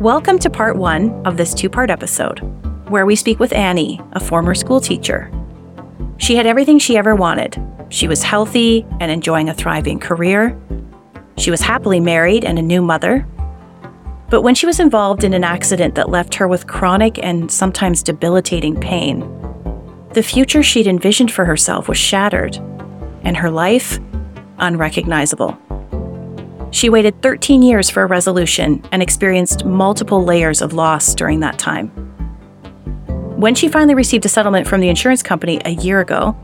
Welcome to part one of this two part episode, where we speak with Annie, a former school teacher. She had everything she ever wanted. She was healthy and enjoying a thriving career. She was happily married and a new mother. But when she was involved in an accident that left her with chronic and sometimes debilitating pain, the future she'd envisioned for herself was shattered, and her life unrecognizable. She waited 13 years for a resolution and experienced multiple layers of loss during that time. When she finally received a settlement from the insurance company a year ago,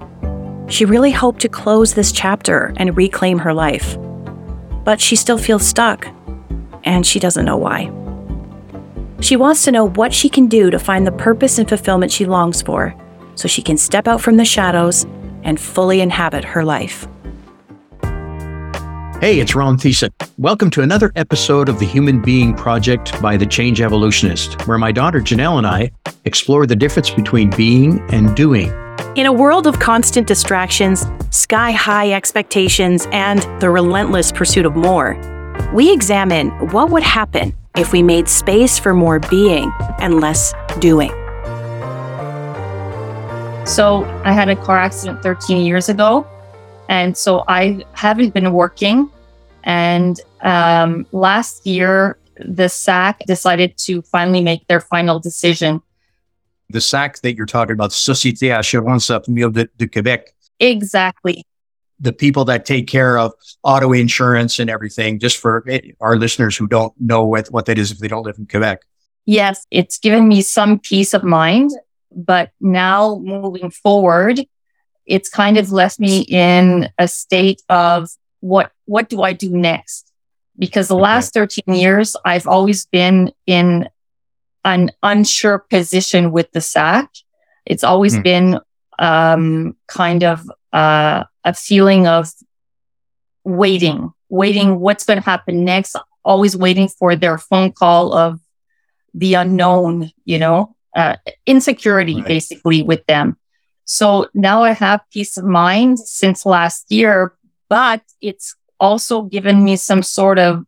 she really hoped to close this chapter and reclaim her life. But she still feels stuck, and she doesn't know why. She wants to know what she can do to find the purpose and fulfillment she longs for so she can step out from the shadows and fully inhabit her life. Hey, it's Ron Thiessen. Welcome to another episode of the Human Being Project by The Change Evolutionist, where my daughter Janelle and I explore the difference between being and doing. In a world of constant distractions, sky high expectations, and the relentless pursuit of more, we examine what would happen if we made space for more being and less doing. So, I had a car accident 13 years ago and so I haven't been working. And um, last year, the SAAQ decided to finally make their final decision. The SAAQ that you're talking about, Société Assurance Automobile de, de Québec. Exactly. The people that take care of auto insurance and everything, just for our listeners who don't know what, what that is if they don't live in Quebec. Yes, it's given me some peace of mind. But now moving forward, it's kind of left me in a state of what what do I do next? Because the okay. last 13 years I've always been in an unsure position with the SAAQ. It's always hmm. been um, kind of uh, a feeling of waiting, waiting what's going to happen next, always waiting for their phone call of the unknown, you know, uh, insecurity right. basically with them. So now I have peace of mind since last year, but it's also given me some sort of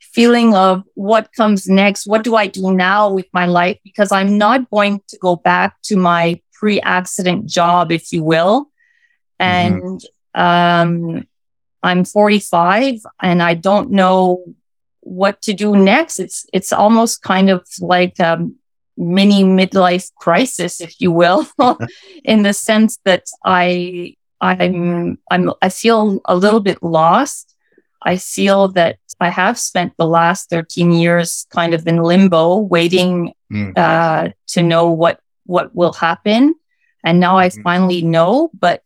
feeling of what comes next. What do I do now with my life? Because I'm not going to go back to my pre accident job, if you will. And, mm-hmm. um, I'm 45 and I don't know what to do next. It's, it's almost kind of like, a mini midlife crisis, if you will, in the sense that I I'm I'm I feel a little bit lost. I feel that I have spent the last 13 years kind of in limbo, waiting mm. uh, to know what what will happen, and now I mm. finally know. But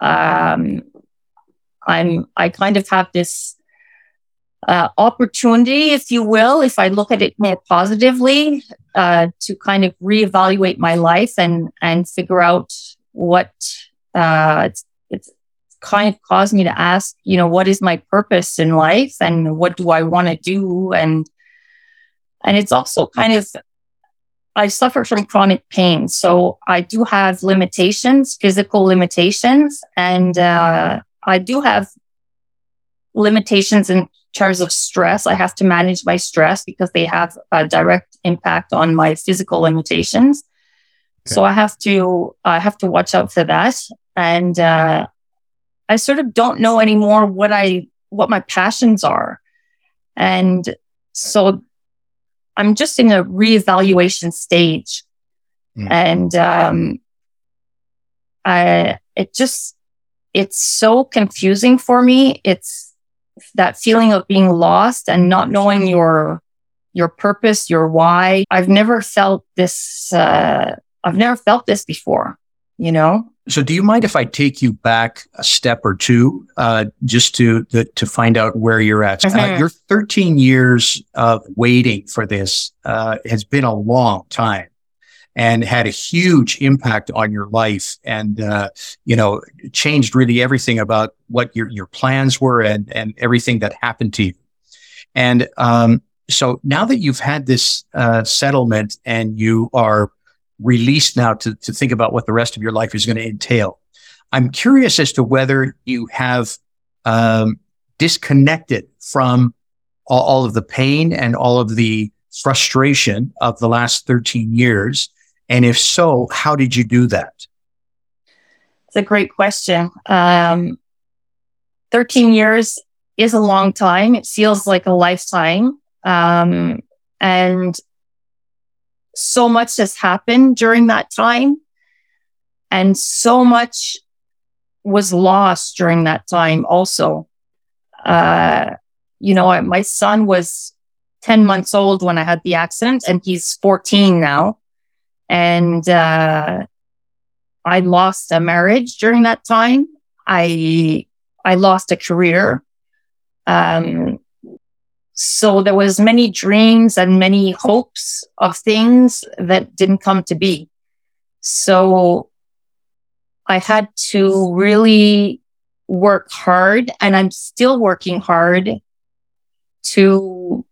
um, I'm I kind of have this uh, opportunity, if you will, if I look at it more positively, uh, to kind of reevaluate my life and and figure out what uh, kind of caused me to ask, you know, what is my purpose in life and what do I want to do and and it's also kind of I suffer from chronic pain, so I do have limitations, physical limitations, and uh, I do have limitations in terms of stress. I have to manage my stress because they have a direct impact on my physical limitations. Okay. So I have to I have to watch out for that. And uh, I sort of don't know anymore what I what my passions are. And so I'm just in a reevaluation stage. Mm. And um, I it just it's so confusing for me. It's that feeling of being lost and not knowing your your purpose, your why. I've never felt this. Uh, I've never felt this before. You know. So, do you mind if I take you back a step or two, uh, just to the, to find out where you're at? Mm-hmm. Uh, your 13 years of waiting for this uh, has been a long time and had a huge impact on your life and, uh, you know, changed really everything about what your, your plans were and, and everything that happened to you. And, um, so now that you've had this, uh, settlement and you are released now to, to think about what the rest of your life is going to entail, I'm curious as to whether you have, um, disconnected from all, all of the pain and all of the, frustration of the last 13 years? And if so, how did you do that? It's a great question. Um, 13 years is a long time. It feels like a lifetime. Um, and so much has happened during that time. And so much was lost during that time also. Uh, you know, my son was 10 months old when I had the accident and he's 14 now. And, uh, I lost a marriage during that time. I, I lost a career. Um, so there was many dreams and many hopes of things that didn't come to be. So I had to really work hard and I'm still working hard to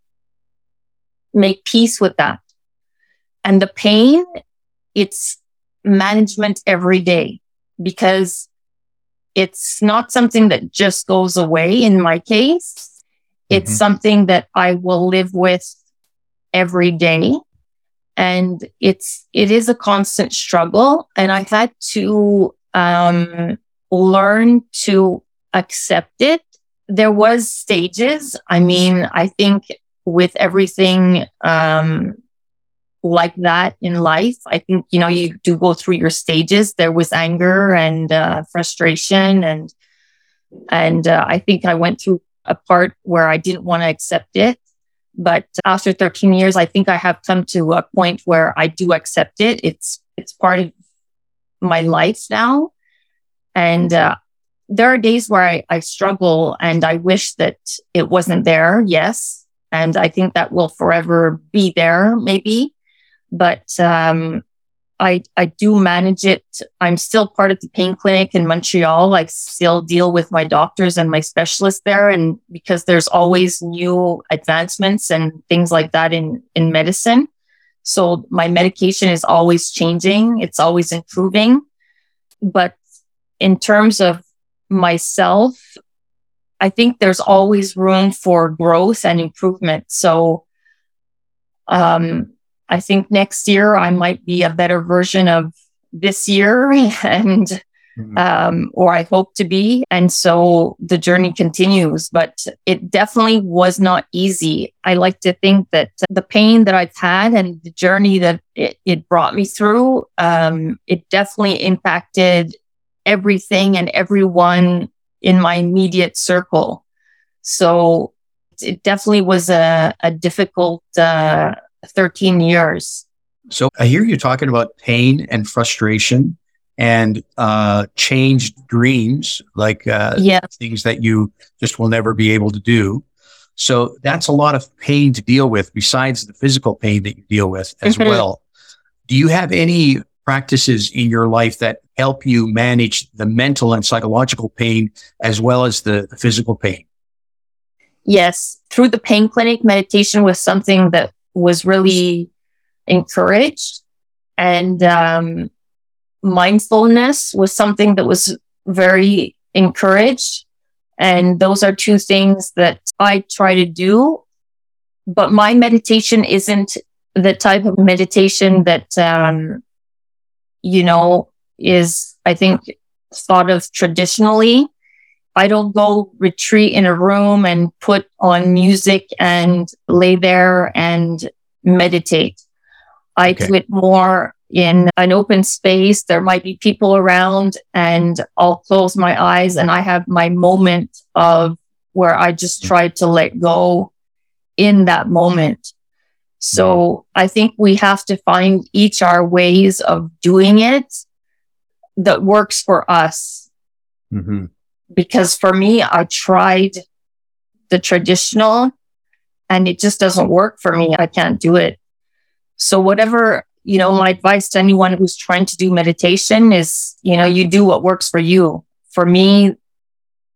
make peace with that. And the pain, it's management every day because it's not something that just goes away in my case. It's mm-hmm. something that I will live with every day. And it's, it is a constant struggle. And I had to, um, learn to accept it. There was stages. I mean, I think with everything, um, like that in life. I think, you know, you do go through your stages. There was anger and uh, frustration and, and uh, I think I went through a part where I didn't want to accept it. But after 13 years, I think I have come to a point where I do accept it. It's, it's part of my life now. And, uh, there are days where I, I struggle and I wish that it wasn't there. Yes. And I think that will forever be there, maybe but um, I I do manage it. I'm still part of the pain clinic in Montreal. I still deal with my doctors and my specialists there, and because there's always new advancements and things like that in in medicine, so my medication is always changing. It's always improving. But in terms of myself, I think there's always room for growth and improvement. So, um, I think next year I might be a better version of this year and mm-hmm. um, or I hope to be. And so the journey continues, but it definitely was not easy. I like to think that the pain that I've had and the journey that it, it brought me through, um, it definitely impacted everything and everyone in my immediate circle. So it definitely was a, a difficult, uh, 13 years. So I hear you talking about pain and frustration and uh, changed dreams, like uh, yeah. things that you just will never be able to do. So that's a lot of pain to deal with besides the physical pain that you deal with as mm-hmm. well. Do you have any practices in your life that help you manage the mental and psychological pain as well as the, the physical pain? Yes. Through the pain clinic, meditation was something that was really encouraged and um, mindfulness was something that was very encouraged. And those are two things that I try to do. But my meditation isn't the type of meditation that, um, you know, is, I think, thought of traditionally. I don't go retreat in a room and put on music and lay there and meditate. I okay. do it more in an open space. There might be people around and I'll close my eyes and I have my moment of where I just try to let go in that moment. So I think we have to find each our ways of doing it that works for us. Mm-hmm because for me, I tried the traditional and it just doesn't work for me. I can't do it. So whatever, you know, my advice to anyone who's trying to do meditation is, you know, you do what works for you. For me,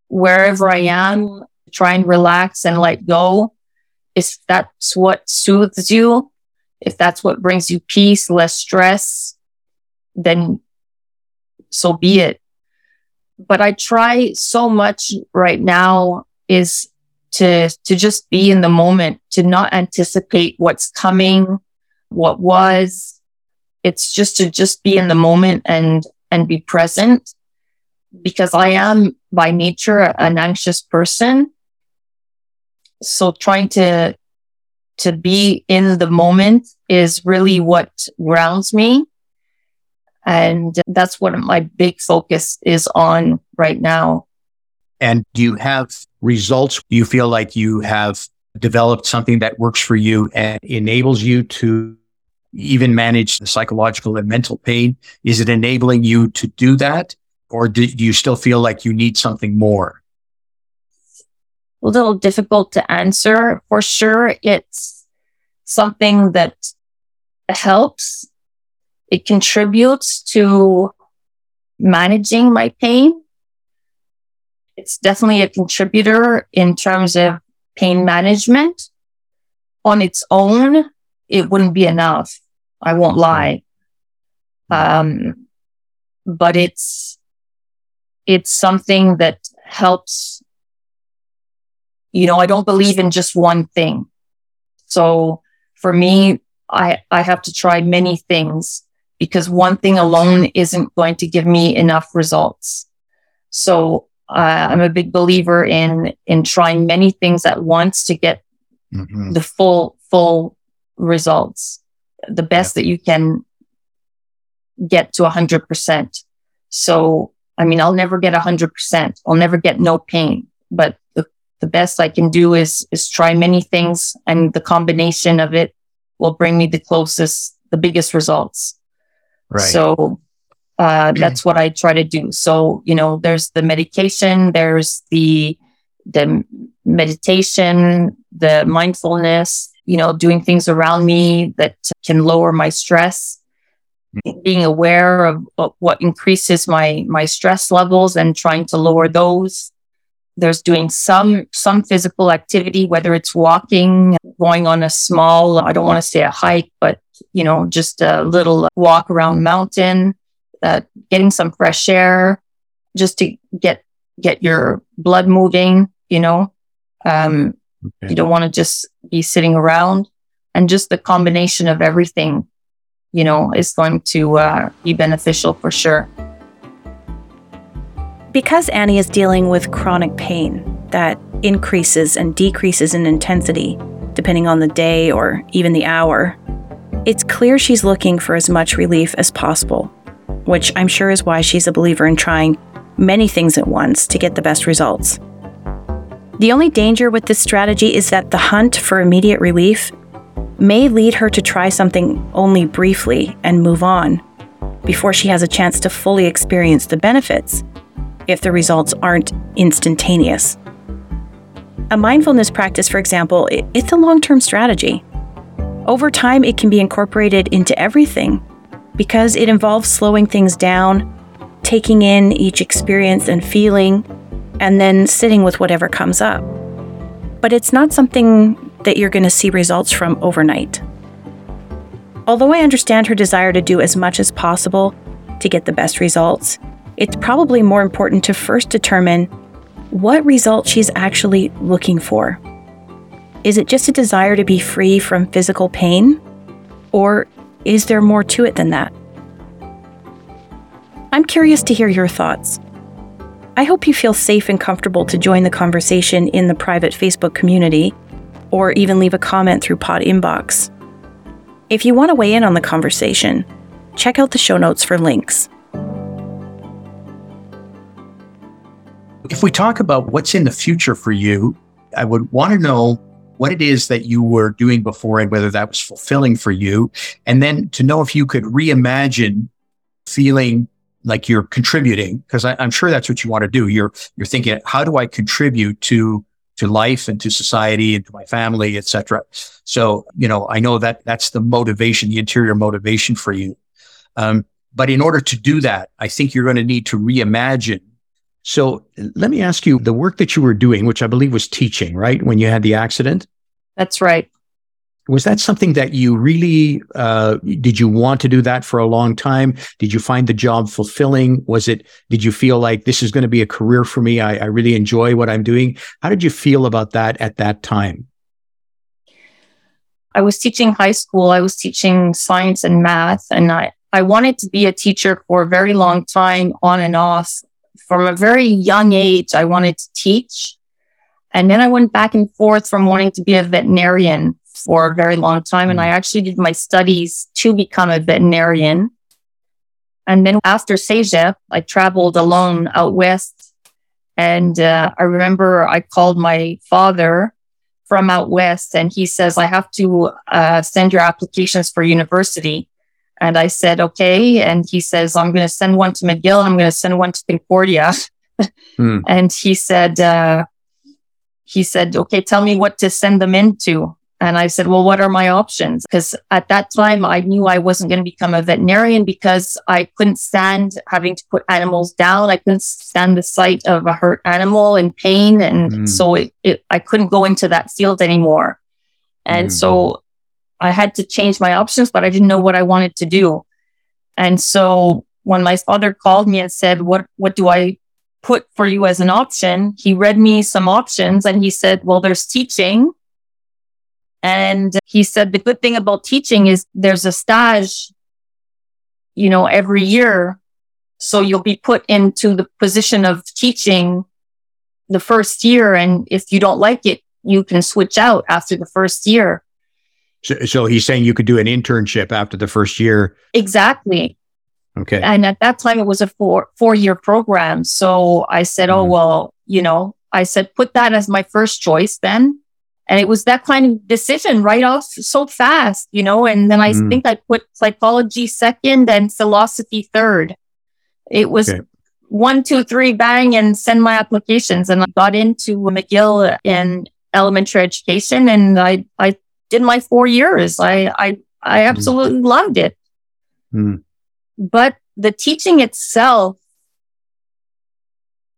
wherever I am, try and relax and let go. If that's what soothes you, if that's what brings you peace, less stress, then so be it but I try so much right now is to, to just be in the moment, to not anticipate what's coming, what was. It's just to just be in the moment and, and be present because I am by nature an anxious person. So trying to, to be in the moment is really what grounds me. And that's what my big focus is on right now. And do you have results? Do you feel like you have developed something that works for you and enables you to even manage the psychological and mental pain? Is it enabling you to do that? Or do you still feel like you need something more? A little difficult to answer. For sure, it's something that helps. It contributes to managing my pain. It's definitely a contributor in terms of pain management. On its own, it wouldn't be enough. I won't lie. Um, but it's, it's something that helps. You know, I don't believe in just one thing. So for me, I, I have to try many things because one thing alone isn't going to give me enough results. So uh, I'm a big believer in in trying many things at once to get mm-hmm. the full full results, the best that you can get to 100%. So, I mean, I'll never get 100%. I'll never get no pain, but the, the best I can do is, is try many things and the combination of it will bring me the closest, the biggest results. Right. So, uh, that's what I try to do. So, you know, there's the medication, there's the, the meditation, the mindfulness, you know, doing things around me that can lower my stress, being aware of what increases my, my stress levels and trying to lower those. There's doing some, some physical activity, whether it's walking, going on a small, I don't want to say a hike, but you know, just a little walk around mountain, uh, getting some fresh air just to get, get your blood moving, you know, um, okay. you don't want to just be sitting around and just the combination of everything, you know, is going to uh, be beneficial for sure. Because Annie is dealing with chronic pain that increases and decreases in intensity depending on the day or even the hour, it's clear she's looking for as much relief as possible, which I'm sure is why she's a believer in trying many things at once to get the best results. The only danger with this strategy is that the hunt for immediate relief may lead her to try something only briefly and move on before she has a chance to fully experience the benefits if the results aren't instantaneous. A mindfulness practice, for example, it's a long term strategy. Over time, it can be incorporated into everything because it involves slowing things down, taking in each experience and feeling, and then sitting with whatever comes up. But it's not something that you're going to see results from overnight. Although I understand her desire to do as much as possible to get the best results, it's probably more important to first determine what result she's actually looking for. Is it just a desire to be free from physical pain? Or is there more to it than that? I'm curious to hear your thoughts. I hope you feel safe and comfortable to join the conversation in the private Facebook community or even leave a comment through Pod Inbox. If you want to weigh in on the conversation, check out the show notes for links. If we talk about what's in the future for you, I would want to know what it is that you were doing before and whether that was fulfilling for you. And then to know if you could reimagine feeling like you're contributing, because I'm sure that's what you want to do. You're, you're thinking, how do I contribute to, to life and to society and to my family, etc. So, you know, I know that that's the motivation, the interior motivation for you. Um, but in order to do that, I think you're going to need to reimagine so let me ask you the work that you were doing, which I believe was teaching, right? When you had the accident? That's right. was that something that you really uh, did you want to do that for a long time did you find the job fulfilling was it did you feel like this is going to be a career for me I, I really enjoy what i'm doing how did you feel about that at that time i was teaching high school i was teaching science and math and i i wanted to be a teacher for a very long time on and off from a very young age i wanted to teach and then I went back and forth from wanting to be a veterinarian for a very long time. And I actually did my studies to become a veterinarian. And then after CEGEP, I traveled alone out west. And uh, I remember I called my father from out west and he says, I have to uh, send your applications for university. And I said, okay. And he says, I'm going to send one to McGill. I'm going to send one to Concordia. hmm. And he said, uh, he said, okay, tell me what to send them into. And I said, well, what are my options? Because at that time, I knew I wasn't going to become a veterinarian because I couldn't stand having to put animals down. I couldn't stand the sight of a hurt animal in pain. And mm. so it, it, I couldn't go into that field anymore. And mm. so I had to change my options, but I didn't know what I wanted to do. And so when my father called me and said, what, what do I put for you as an option? He read me some options and he said, well, there's teaching and he said, the good thing about teaching is there's a stage, you know, every year. So you'll be put into the position of teaching the first year. And if you don't like it, you can switch out after the first year. So, so he's saying you could do an internship after the first year. Exactly. Okay. And at that time, it was a four four year program. So I said. "Oh mm-hmm. well, you know," I said, "Put that as my first choice then." And it was that kind of decision right off so fast, you know, and then I mm. think I put psychology second and philosophy third. It was okay. one, two, three, bang, and send my applications. And I got into McGill in elementary education and I, I did my four years. I, I, I mm. absolutely mm. loved it. Mm. But the teaching itself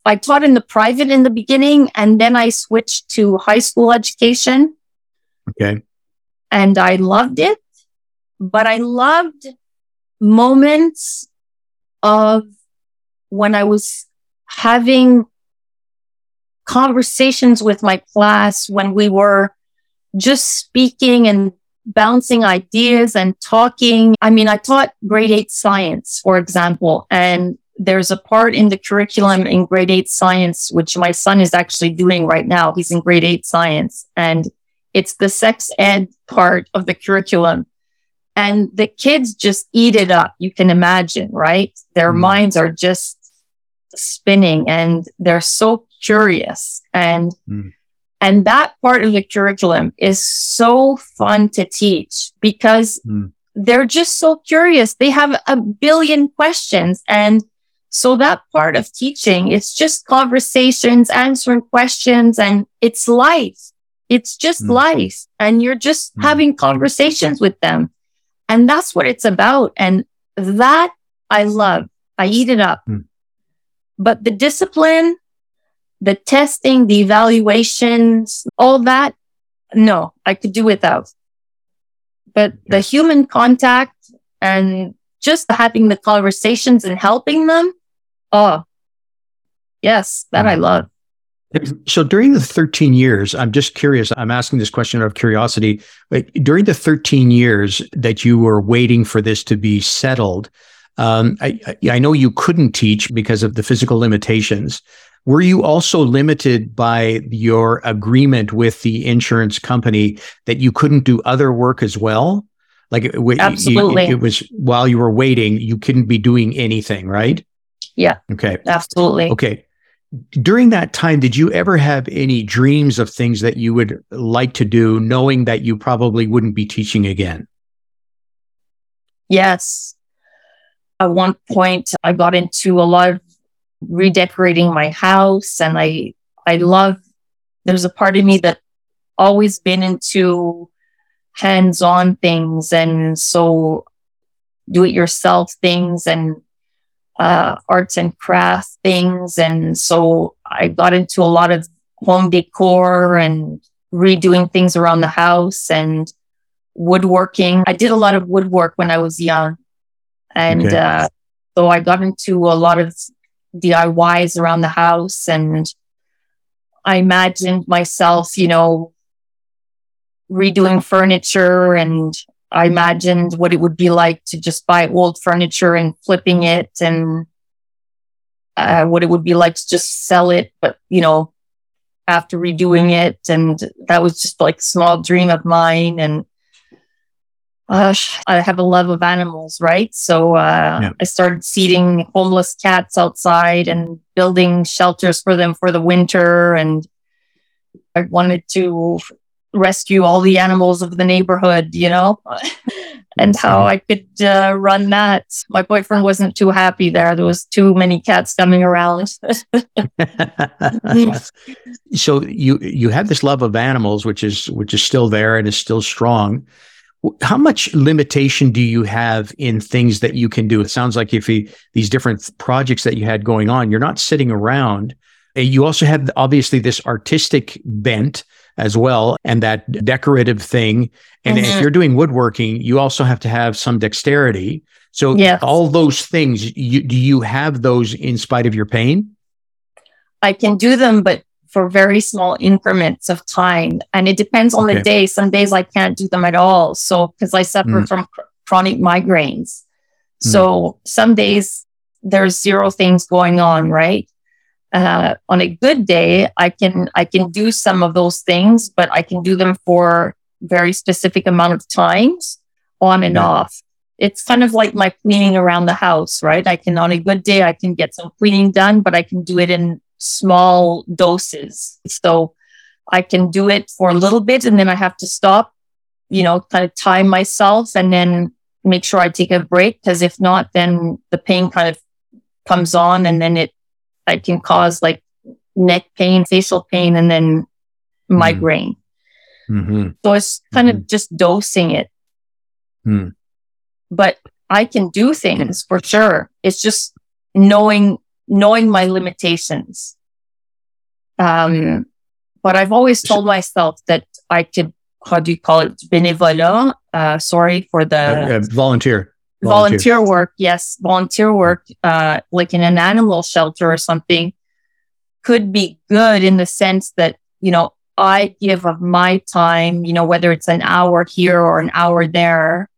I taught in the private in the beginning and then I switched to high school education. Okay. And I loved it, but I loved moments of when I was having conversations with my class when we were just speaking and bouncing ideas and talking. I mean, I taught grade eight science, for example, and there's a part in the curriculum in grade eight science, which my son is actually doing right now. He's in grade eight science and it's the sex ed part of the curriculum. And the kids just eat it up. You can imagine, right? Their mm. minds are just spinning and they're so curious. And, mm. And that part of the curriculum is so fun to teach because mm. they're just so curious. They have a billion questions and so that part of teaching is just conversations, answering questions, and it's life. It's just mm. life. And you're just mm. having conversations with them. And that's what it's about. And that I love. I eat it up. Mm. But the discipline, the testing, the evaluations, all that, no, I could do without. But the human contact and just having the conversations and helping them, Oh, yes, that I mm. love. So during the 13 years, I'm just curious. I'm asking this question out of curiosity. During the 13 years that you were waiting for this to be settled, um, I, I know you couldn't teach because of the physical limitations. Were you also limited by your agreement with the insurance company that you couldn't do other work as well? Like Absolutely. it was while you were waiting, you couldn't be doing anything, right? Yeah. Okay. Absolutely. Okay. During that time, did you ever have any dreams of things that you would like to do, knowing that you probably wouldn't be teaching again? Yes. At one point, I got into a lot of redecorating my house, and I I love. There's a part of me that always been into hands-on things, and so do it yourself things, and uh, arts and crafts things. And so I got into a lot of home decor and redoing things around the house. And woodworking. I did a lot of woodwork when I was young. And okay. uh, so I got into a lot of DIYs around the house and I imagined myself, you know, redoing furniture and I imagined what it would be like to just buy old furniture and flipping it and uh, what it would be like to just sell it, but you know, after redoing it. And that was just like small dream of mine. And uh, I have a love of animals, right? So uh, yeah. I started seeding homeless cats outside and building shelters for them for the winter. And I wanted to rescue all the animals of the neighborhood, you know, and how I could uh, run that. My boyfriend wasn't too happy there. There was too many cats coming around. so you you have this love of animals, which is which is still there and is still strong. How much limitation do you have in things that you can do? It sounds like if you, these different projects that you had going on, you're not sitting around. You also have obviously this artistic bent as well and that decorative thing. And mm-hmm. if you're doing woodworking, you also have to have some dexterity. So yes. all those things, you, do you have those in spite of your pain? I can do them, but for very small increments of time. And it depends on okay. the day. Some days I can't do them at all. So, because I suffer mm. from cr- chronic migraines. Mm. So some days there's zero things going on, right? uh, on a good day, I can I can do some of those things, but I can do them for very specific amount of times, on and yeah. off. It's kind of like my cleaning around the house, right? I can on a good day I can get some cleaning done, but I can do it in small doses. So I can do it for a little bit, and then I have to stop, you know, kind of time myself, and then make sure I take a break because if not, then the pain kind of comes on, and then it that can cause like neck pain, facial pain, and then mm-hmm. migraine. Mm-hmm. So it's kind mm-hmm. of just dosing it. Mm. But I can do things for sure. It's just knowing knowing my limitations. Um, but I've always told myself that I could, how do you call it, bénévolat? Uh, sorry for the uh, uh, volunteer volunteer. work, yes, volunteer work, uh, like in an animal shelter or something could be good in the sense that, you know, I give of my time, you know, whether it's an hour here or an hour there,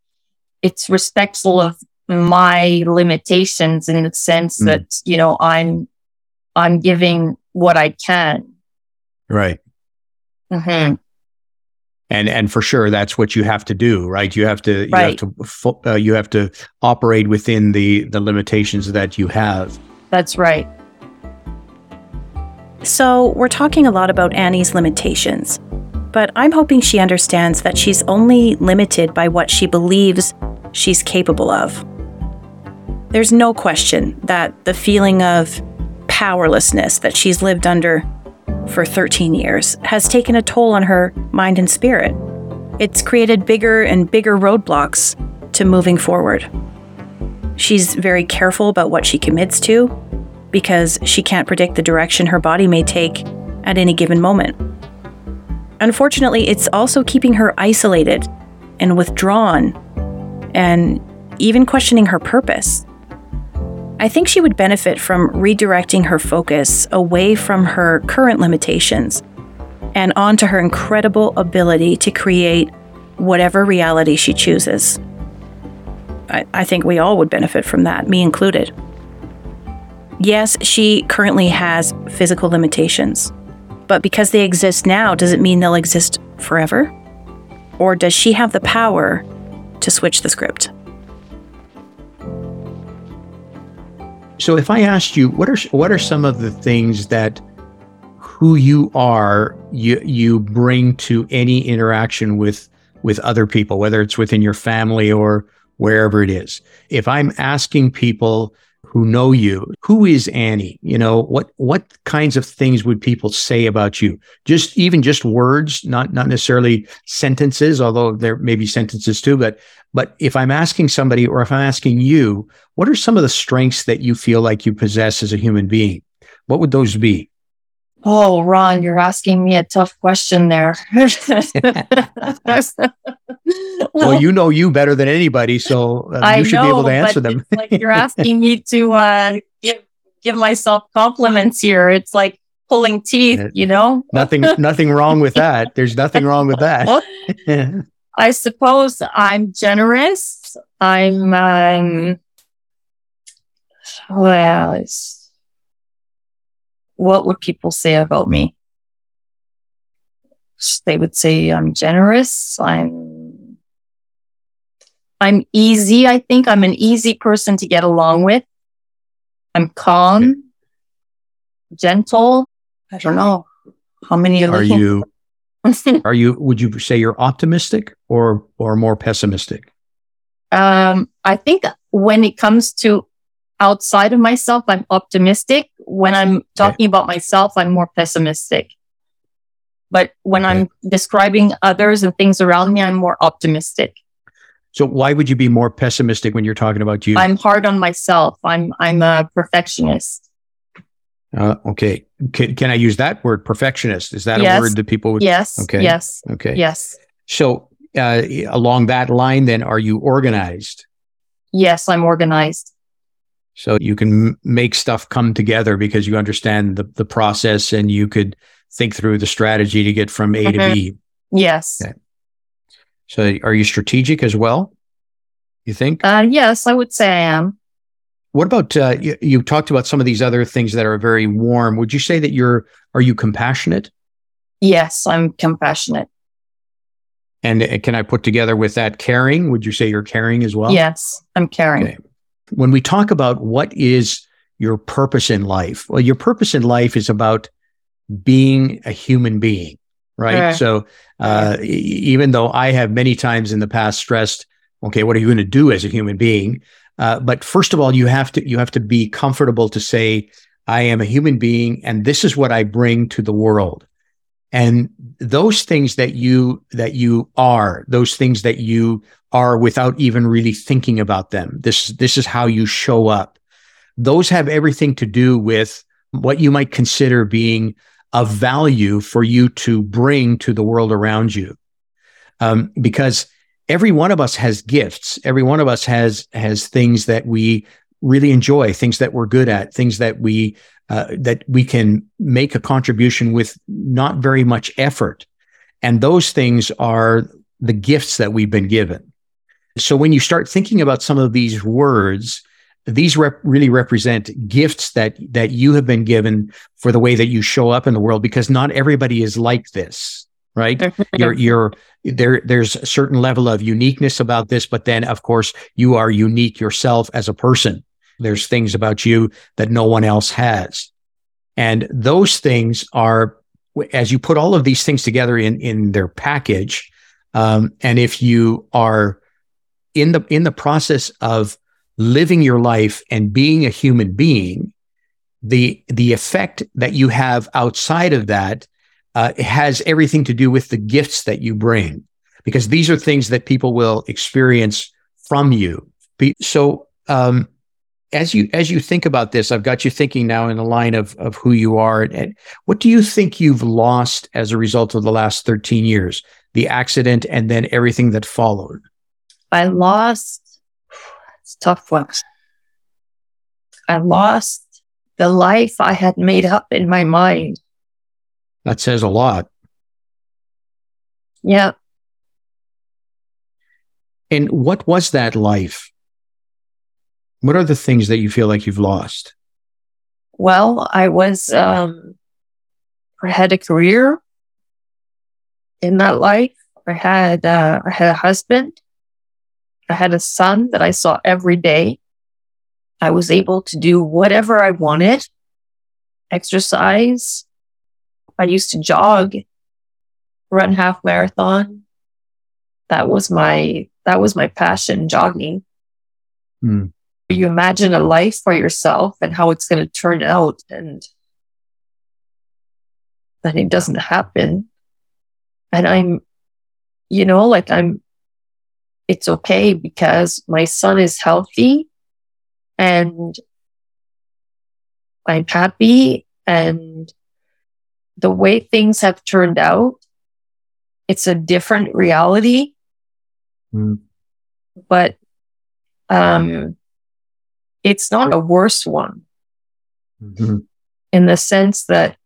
it's respectful of my limitations in the sense mm. that, you know, I'm, I'm giving what I can. Right. Mm-hmm and and for sure that's what you have to do right you have to right. you have to uh, you have to operate within the the limitations that you have that's right so we're talking a lot about annie's limitations but i'm hoping she understands that she's only limited by what she believes she's capable of there's no question that the feeling of powerlessness that she's lived under for 13 years has taken a toll on her mind and spirit. It's created bigger and bigger roadblocks to moving forward. She's very careful about what she commits to because she can't predict the direction her body may take at any given moment. Unfortunately, it's also keeping her isolated and withdrawn and even questioning her purpose. I think she would benefit from redirecting her focus away from her current limitations and onto her incredible ability to create whatever reality she chooses. I, I, think we all would benefit from that, me included. Yes, she currently has physical limitations, but because they exist now, does it mean they'll exist forever? Or does she have the power to switch the script? So if I asked you, what are what are some of the things that who you are you you bring to any interaction with with other people, whether it's within your family or wherever it is? If I'm asking people who know you, who is Annie? You know, what what kinds of things would people say about you? Just even just words, not not necessarily sentences, although there may be sentences too, but but if I'm asking somebody or if I'm asking you, what are some of the strengths that you feel like you possess as a human being? What would those be? Oh, Ron, you're asking me a tough question there. well, you know you better than anybody, so uh, you should know, be able to answer them. like you're asking me to uh, give give myself compliments here. It's like pulling teeth, you know. nothing, nothing wrong with that. There's nothing wrong with that. I suppose I'm generous. I'm, um, well, what would people say about me? They would say I'm generous. I'm, I'm easy. I think I'm an easy person to get along with. I'm calm, gentle. I don't know how many are you. are you? Would you say you're optimistic or or more pessimistic? Um, I think when it comes to outside of myself, I'm optimistic. When I'm talking okay. about myself, I'm more pessimistic. But when okay. I'm describing others and things around me, I'm more optimistic. So why would you be more pessimistic when you're talking about you? I'm hard on myself. I'm I'm a perfectionist. Uh, okay. Can, can I use that word, perfectionist? Is that yes. a word that people would? Yes. Okay. Yes. Okay. Yes. So uh, along that line, then, are you organized? Yes, I'm organized. So you can m- make stuff come together because you understand the, the process and you could think through the strategy to get from A mm-hmm. to B. Yes. Okay. So are you strategic as well? You think? Uh, yes, I would say I am. What about uh, you, you, talked about some of these other things that are very warm. Would you say that you're are you compassionate? Yes, I'm compassionate. And uh, can I put together with that caring? Would you say you're caring as well? Yes, I'm caring. Okay. When we talk about what is your purpose in life, well, your purpose in life is about being a human being, right? So, uh, even though I have many times in the past stressed, okay, what are you going to do as a human being? Uh, but first of all, you have to you have to be comfortable to say, I am a human being, and this is what I bring to the world. And those things that you that you are, those things that you are without even really thinking about them. This this is how you show up. Those have everything to do with what you might consider being of value for you to bring to the world around you. Um, because every one of us has gifts. Every one of us has has things that we really enjoy, things that we're good at, things that we uh, that we can make a contribution with not very much effort. And those things are the gifts that we've been given. So when you start thinking about some of these words, these rep- really represent gifts that that you have been given for the way that you show up in the world because not everybody is like this right? you're you're there there's a certain level of uniqueness about this, but then of course you are unique yourself as a person. There's things about you that no one else has. And those things are as you put all of these things together in in their package, um, and if you are in the in the process of living your life and being a human being, the the effect that you have outside of that uh, has everything to do with the gifts that you bring, because these are things that people will experience from you. So, um, as you as you think about this, I've got you thinking now in the line of of who you are. And what do you think you've lost as a result of the last thirteen years, the accident, and then everything that followed? I lost. It's tough one. I lost the life I had made up in my mind. That says a lot. Yeah. And what was that life? What are the things that you feel like you've lost? Well, I was, um, I had a career in that life. I had, uh, I had a husband. I had a son that I saw every day. I was able to do whatever I wanted, exercise, I used to jog, run half marathon. That was my that was my passion, jogging. Mm. You imagine a life for yourself and how it's going to turn out, and then it doesn't happen. And I'm, you know, like I'm. It's okay because my son is healthy, and I'm happy, and the way things have turned out, it's a different reality. mm. but um, it's not a worse one mm-hmm. in the sense that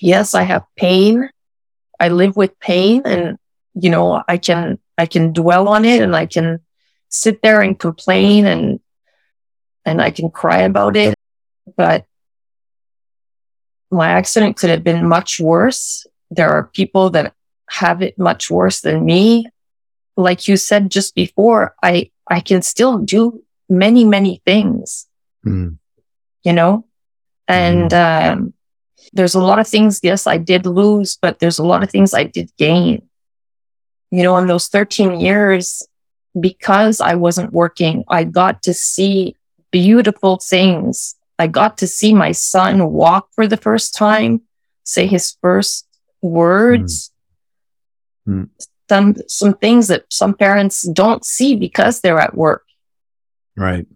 yes, I have pain. I live with pain and, you know, I can, I can dwell on it and I can sit there and complain and, and I can cry about it. But my accident could have been much worse. There are people that have it much worse than me. Like you said just before, I, I can still do many, many things, mm. you know, and, mm. um, there's a lot of things, yes, I did lose, but there's a lot of things I did gain. You know, in those 13 years, because I wasn't working, I got to see beautiful things. I got to see my son walk for the first time, say his first words. Mm. Mm. Some, some things that some parents don't see because they're at work. Right.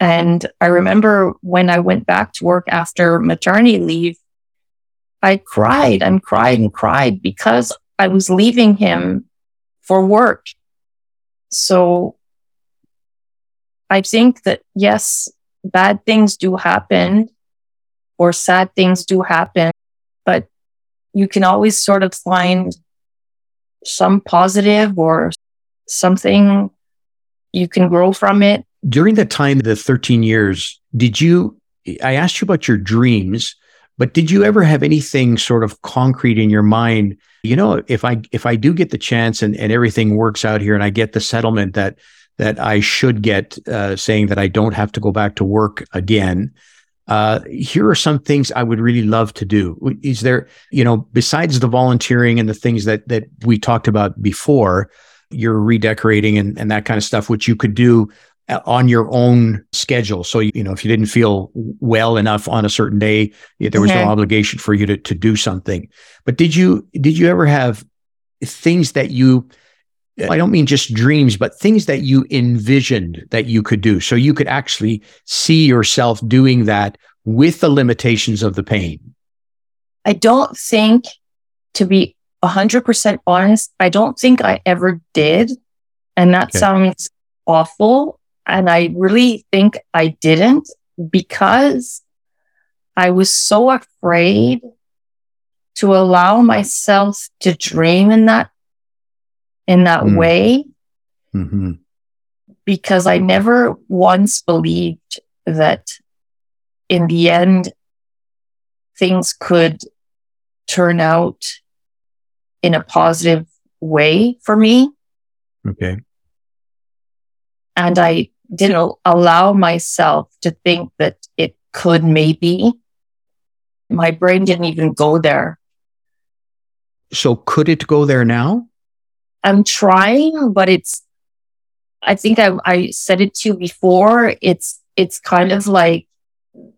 And I remember when I went back to work after maternity leave, I cried and cried and cried because I was leaving him for work. So I think that yes, bad things do happen or sad things do happen, but you can always sort of find some positive or something you can grow from it during the time, the 13 years, did you, I asked you about your dreams, but did you ever have anything sort of concrete in your mind? You know, if I, if I do get the chance and, and everything works out here and I get the settlement that, that I should get, uh, saying that I don't have to go back to work again. Uh, here are some things I would really love to do. Is there, you know, besides the volunteering and the things that that we talked about before, you're redecorating and, and that kind of stuff, which you could do Uh, on your own schedule. So, you know, if you didn't feel well enough on a certain day, there was no mm-hmm. obligation for you to, to do something. But did you, did you ever have things that you, I don't mean just dreams, but things that you envisioned that you could do. So you could actually see yourself doing that with the limitations of the pain. I don't think, to be 100% honest, I don't think I ever did. And that okay. sounds awful. And I really think I didn't because I was so afraid to allow myself to dream in that, in that mm. way. Mm-hmm. Because I never once believed that in the end, things could turn out in a positive way for me. Okay. And I didn't allow myself to think that it could maybe. My brain didn't even go there. So could it go there now? I'm trying, but it's, I think I, I said it to you before. It's, it's kind of like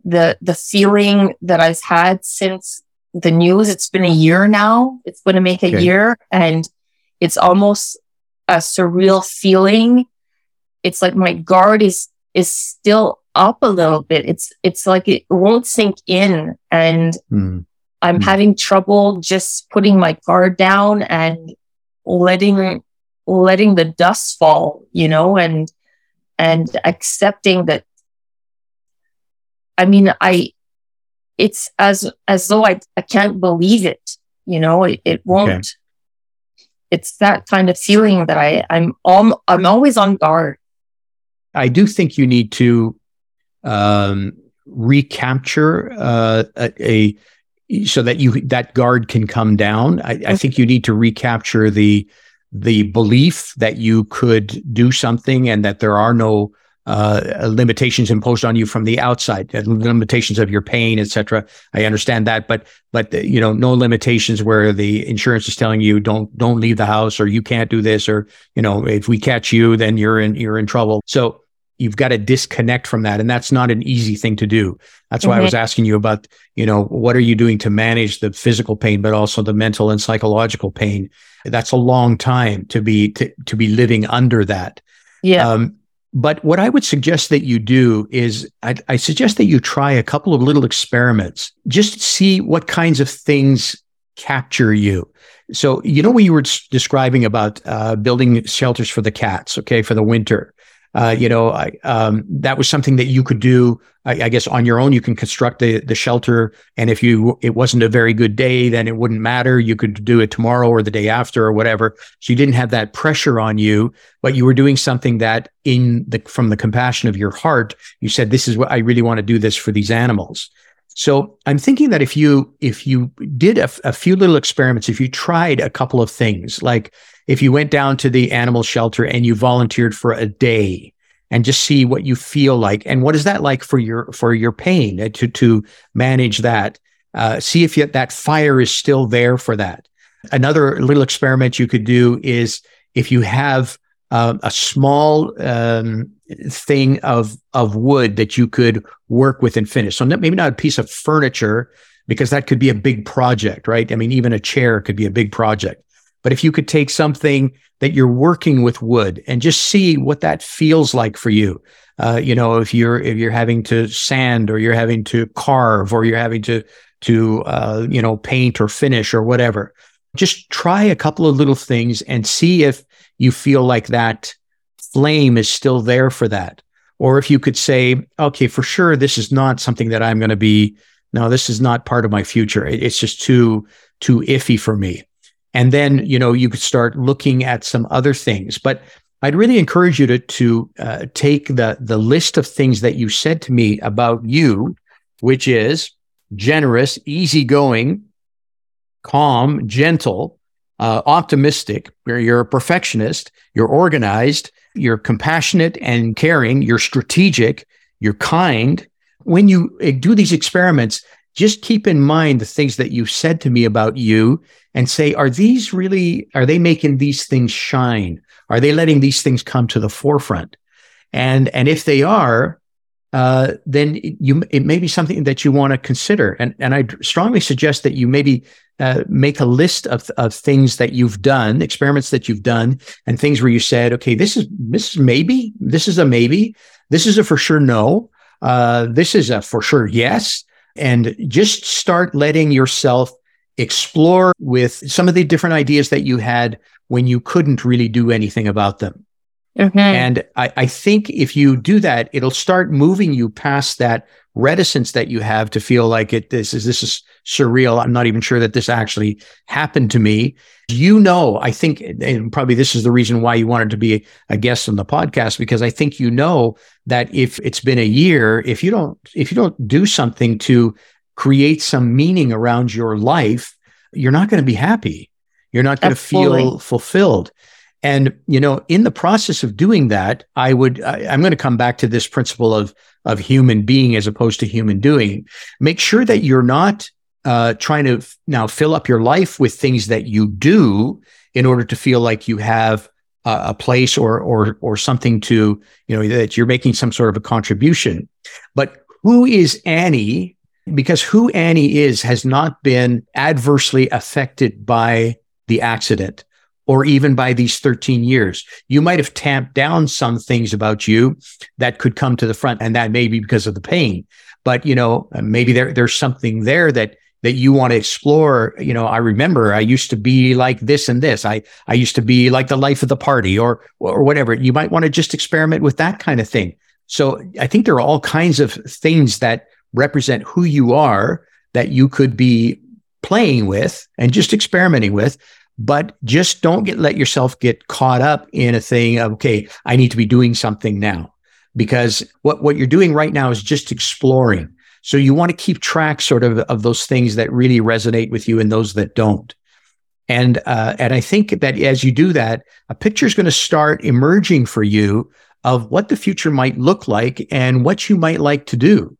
the, the feeling that I've had since the news. It's been a year now. It's going to make a okay. year and it's almost a surreal feeling it's like my guard is is still up a little bit. It's it's like it won't sink in, and mm. I'm mm. having trouble just putting my guard down and letting letting the dust fall, you know, and and accepting that. I mean, I it's as as though I I can't believe it, you know. It, it won't. Okay. It's that kind of feeling that I I'm all, I'm always on guard I do think you need to um, recapture uh, a, a, so that you that guard can come down. I, I, think you need to recapture the the belief that you could do something and that there are no uh, limitations imposed on you from the outside, uh, limitations of your pain, etc. I understand that, but but you know, no limitations where the insurance is telling you don't don't leave the house or you can't do this or you know if we catch you then you're in you're in trouble. So you've got to disconnect from that and that's not an easy thing to do. That's why mm-hmm. i was asking you about you know what are you doing to manage the physical pain but also the mental and psychological pain? That's a long time to be to, to be living under that. Yeah. Um, but what i would suggest that you do is I, I suggest that you try a couple of little experiments. Just see what kinds of things capture you. So, you know, what you were describing about uh, building shelters for the cats, okay, for the winter, uh, you know, I, um, that was something that you could do. I, I, guess on your own, you can construct the the shelter, and if you it wasn't a very good day, then it wouldn't matter. You could do it tomorrow or the day after or whatever. So you didn't have that pressure on you, but you were doing something that, in the from the compassion of your heart, you said, "This is what I really want to do. This for these animals." So I'm thinking that if you if you did a, a few little experiments, if you tried a couple of things, like if you went down to the animal shelter and you volunteered for a day and just see what you feel like and what is that like for your for your pain uh, to to manage that uh, see if yet that fire is still there for that. Another little experiment you could do is if you have uh, a small um, thing of of wood that you could work with and finish. So maybe not a piece of furniture because that could be a big project right? I mean even a chair could be a big project. But if you could take something that you're working with wood and just see what that feels like for you, uh, you know, if you're if you're having to sand or you're having to carve or you're having to to uh, you know paint or finish or whatever, just try a couple of little things and see if you feel like that flame is still there for that. Or if you could say, okay, for sure, this is not something that I'm going to be. No, this is not part of my future. It's just too too iffy for me. And then, you know, you could start looking at some other things. But I'd really encourage you to, to uh, take the, the list of things that you said to me about you, which is generous, easygoing, calm, gentle, uh, optimistic, you're a perfectionist, you're organized, you're compassionate and caring, you're strategic, you're kind. When you uh, do these experiments, just keep in mind the things that you said to me about you and say, are these really, are they making these things shine? Are they letting these things come to the forefront? And, and if they are, uh, then you, it may be something that you want to consider. And, and I strongly suggest that you maybe uh, make a list of, of things that you've done, experiments that you've done, and things where you said, okay, this is, this is maybe, this is a maybe, this is a for sure no, uh, this is a for sure yes and just start letting yourself explore with some of the different ideas that you had when you couldn't really do anything about them. Mm-hmm. And I, I, think if you do that, it'll start moving you past that reticence that you have to feel like it this is this is surreal. I'm not even sure that this actually happened to me. You know, I think, and probably this is the reason why you wanted to be a guest on the podcast, because I think you know that if it's been a year, if you don't if you don't do something to create some meaning around your life, you're not going to be happy. You're not going to feel fulfilled. And, you know, in the process of doing that, I would, I, am going to come back to this principle of, of human being as opposed to human doing. Make sure that you're not uh, trying to f- now fill up your life with things that you do in order to feel like you have uh, a place or, or, or something to, you know, that you're making some sort of a contribution. But who is Annie? Because who Annie is has not been adversely affected by the accident or even by these 13 years. You might have tamped down some things about you that could come to the front, and that may be because of the pain. But you know, maybe there there's something there that that you want to explore. You know, I remember I used to be like this and this. I I used to be like the life of the party, or or whatever. You might want to just experiment with that kind of thing. So I think there are all kinds of things that represent who you are that you could be playing with and just experimenting with but just don't get let yourself get caught up in a thing of okay i need to be doing something now. Because what what you're doing right now is just exploring. So you want to keep track sort of of those things that really resonate with you and those that don't. And uh, and i think that as you do that a picture is going to start emerging for you of what the future might look like and what you might like to do.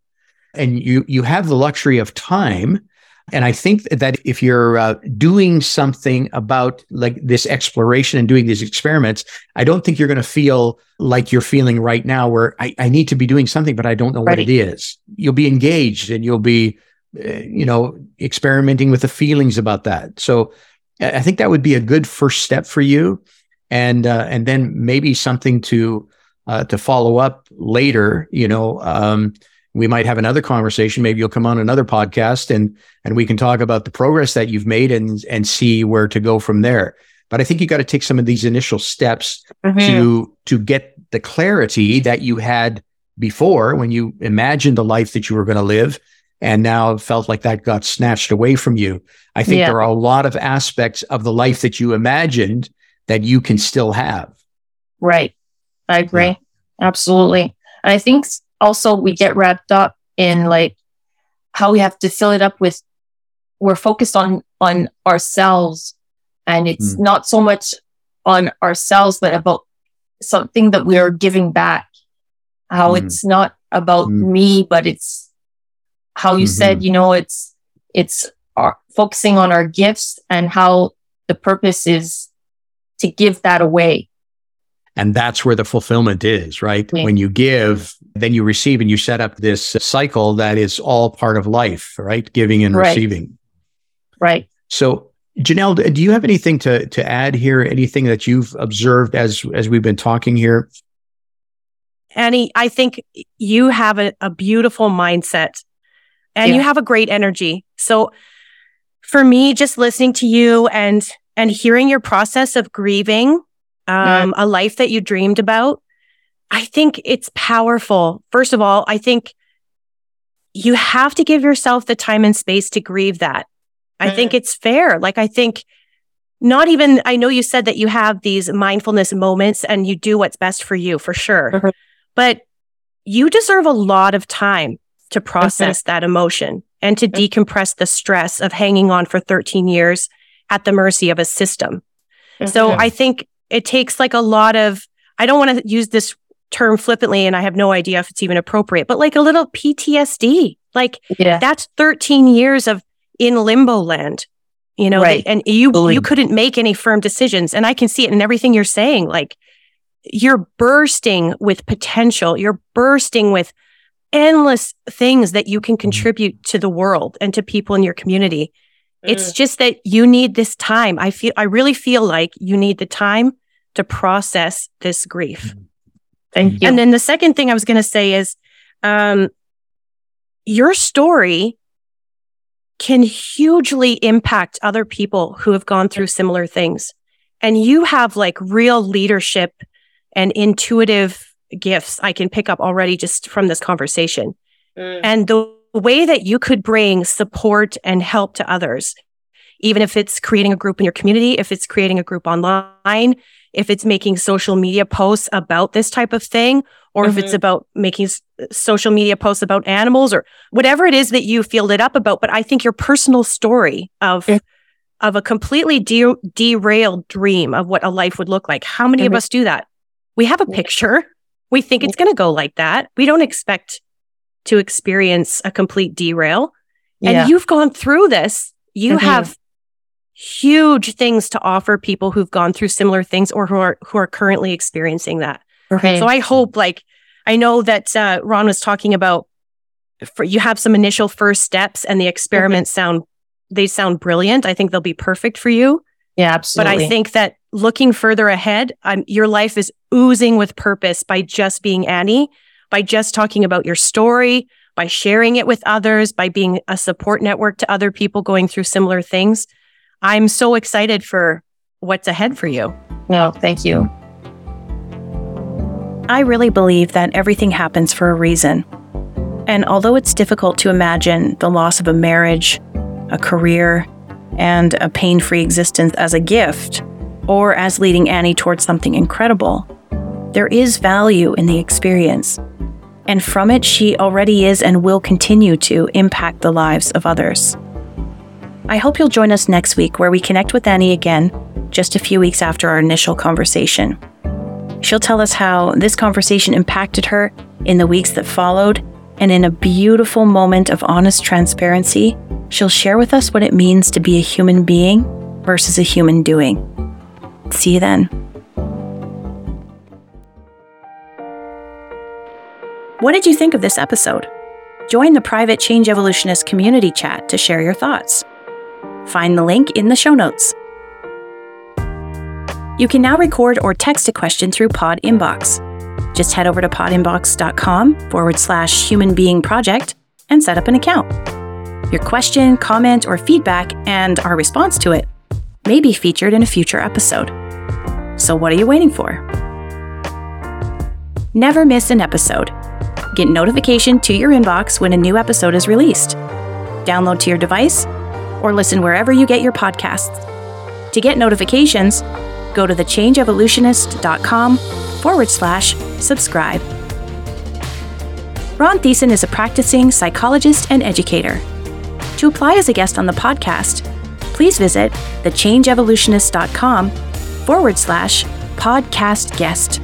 And you you have the luxury of time and I think that if you're uh, doing something about like this exploration and doing these experiments, I don't think you're going to feel like you're feeling right now where I, I, need to be doing something, but I don't know right. what it is. You'll be engaged and you'll be, uh, you know, experimenting with the feelings about that. So I think that would be a good first step for you. And, uh, and then maybe something to, uh, to follow up later, you know, um, we might have another conversation. Maybe you'll come on another podcast and and we can talk about the progress that you've made and and see where to go from there. But I think you got to take some of these initial steps mm-hmm. to to get the clarity that you had before when you imagined the life that you were going to live and now felt like that got snatched away from you. I think yeah. there are a lot of aspects of the life that you imagined that you can still have. Right. I agree. Yeah. Absolutely. And I think also we get wrapped up in like how we have to fill it up with we're focused on on ourselves and it's mm. not so much on ourselves but about something that we are giving back how mm. it's not about mm. me but it's how you mm-hmm. said you know it's it's our, focusing on our gifts and how the purpose is to give that away and that's where the fulfillment is, right? Yeah. When you give, then you receive and you set up this cycle that is all part of life, right? Giving and right. receiving. Right. So Janelle, do you have anything to, to add here? Anything that you've observed as, as we've been talking here? Annie, I think you have a, a beautiful mindset and yeah. you have a great energy. So for me, just listening to you and, and hearing your process of grieving um, a life that you dreamed about. I think it's powerful. First of all, I think you have to give yourself the time and space to grieve that. I think mm-hmm. it's fair. Like, I think not even, I know you said that you have these mindfulness moments and you do what's best for you for sure, mm-hmm. but you deserve a lot of time to process mm-hmm. that emotion and to decompress the stress of hanging on for 13 years at the mercy of a system. So I think it takes like a lot of, I don't want to use this term flippantly and I have no idea if it's even appropriate, but like a little PTSD. Like yeah. that's 13 years of in limbo land, you know, right. and you, you couldn't make any firm decisions. And I can see it in everything you're saying. Like you're bursting with potential. You're bursting with endless things that you can mm-hmm. contribute to the world and to people in your community. It's mm. just that you need this time. I feel, I really feel like you need the time to process this grief. Thank you. And then the second thing I was going to say is um, your story can hugely impact other people who have gone through similar things. And you have like real leadership and intuitive gifts I can pick up already just from this conversation. Mm. And the way that you could bring support and help to others, even if it's creating a group in your community, if it's creating a group online, if it's making social media posts about this type of thing, or mm-hmm. if it's mm-hmm. about making s- social media posts about animals or whatever it is that you feel lit up about. But I think your personal story of, of a completely de- derailed dream of what a life would look like. How many of us do that? We have a picture. We think it's going to go like that. We don't expect to experience a complete derail. And yeah. you've gone through this. You mm-hmm. have huge things to offer people who've gone through similar things or who are who are currently experiencing that. Okay. So I hope like I know that uh, Ron was talking about for you have some initial first steps and the experiments okay. sound they sound brilliant. I think they'll be perfect for you. Yeah, absolutely. But I think that looking further ahead, um, your life is oozing with purpose by just being Annie, by just talking about your story, by sharing it with others, by being a support network to other people going through similar things. I'm so excited for what's ahead for you. No, thank you. I really believe that everything happens for a reason. And although it's difficult to imagine the loss of a marriage, a career, and a pain free existence as a gift, or as leading Annie towards something incredible, there is value in the experience. And from it, she already is and will continue to impact the lives of others. I hope you'll join us next week where we connect with Annie again, just a few weeks after our initial conversation. She'll tell us how this conversation impacted her in the weeks that followed, and in a beautiful moment of honest transparency, she'll share with us what it means to be a human being versus a human doing. See you then. What did you think of this episode? Join the private Change Evolutionist community chat to share your thoughts. Find the link in the show notes. You can now record or text a question through Pod Inbox. Just head over to podinbox.com forward slash human being project and set up an account. Your question, comment, or feedback and our response to it may be featured in a future episode. So, what are you waiting for? Never miss an episode. Get notification to your inbox when a new episode is released. Download to your device or listen wherever you get your podcasts. To get notifications, go to thechangeevolutionist.com forward slash subscribe. Ron Thiessen is a practicing psychologist and educator. To apply as a guest on the podcast, please visit thechangeevolutionist.com forward slash podcast guest.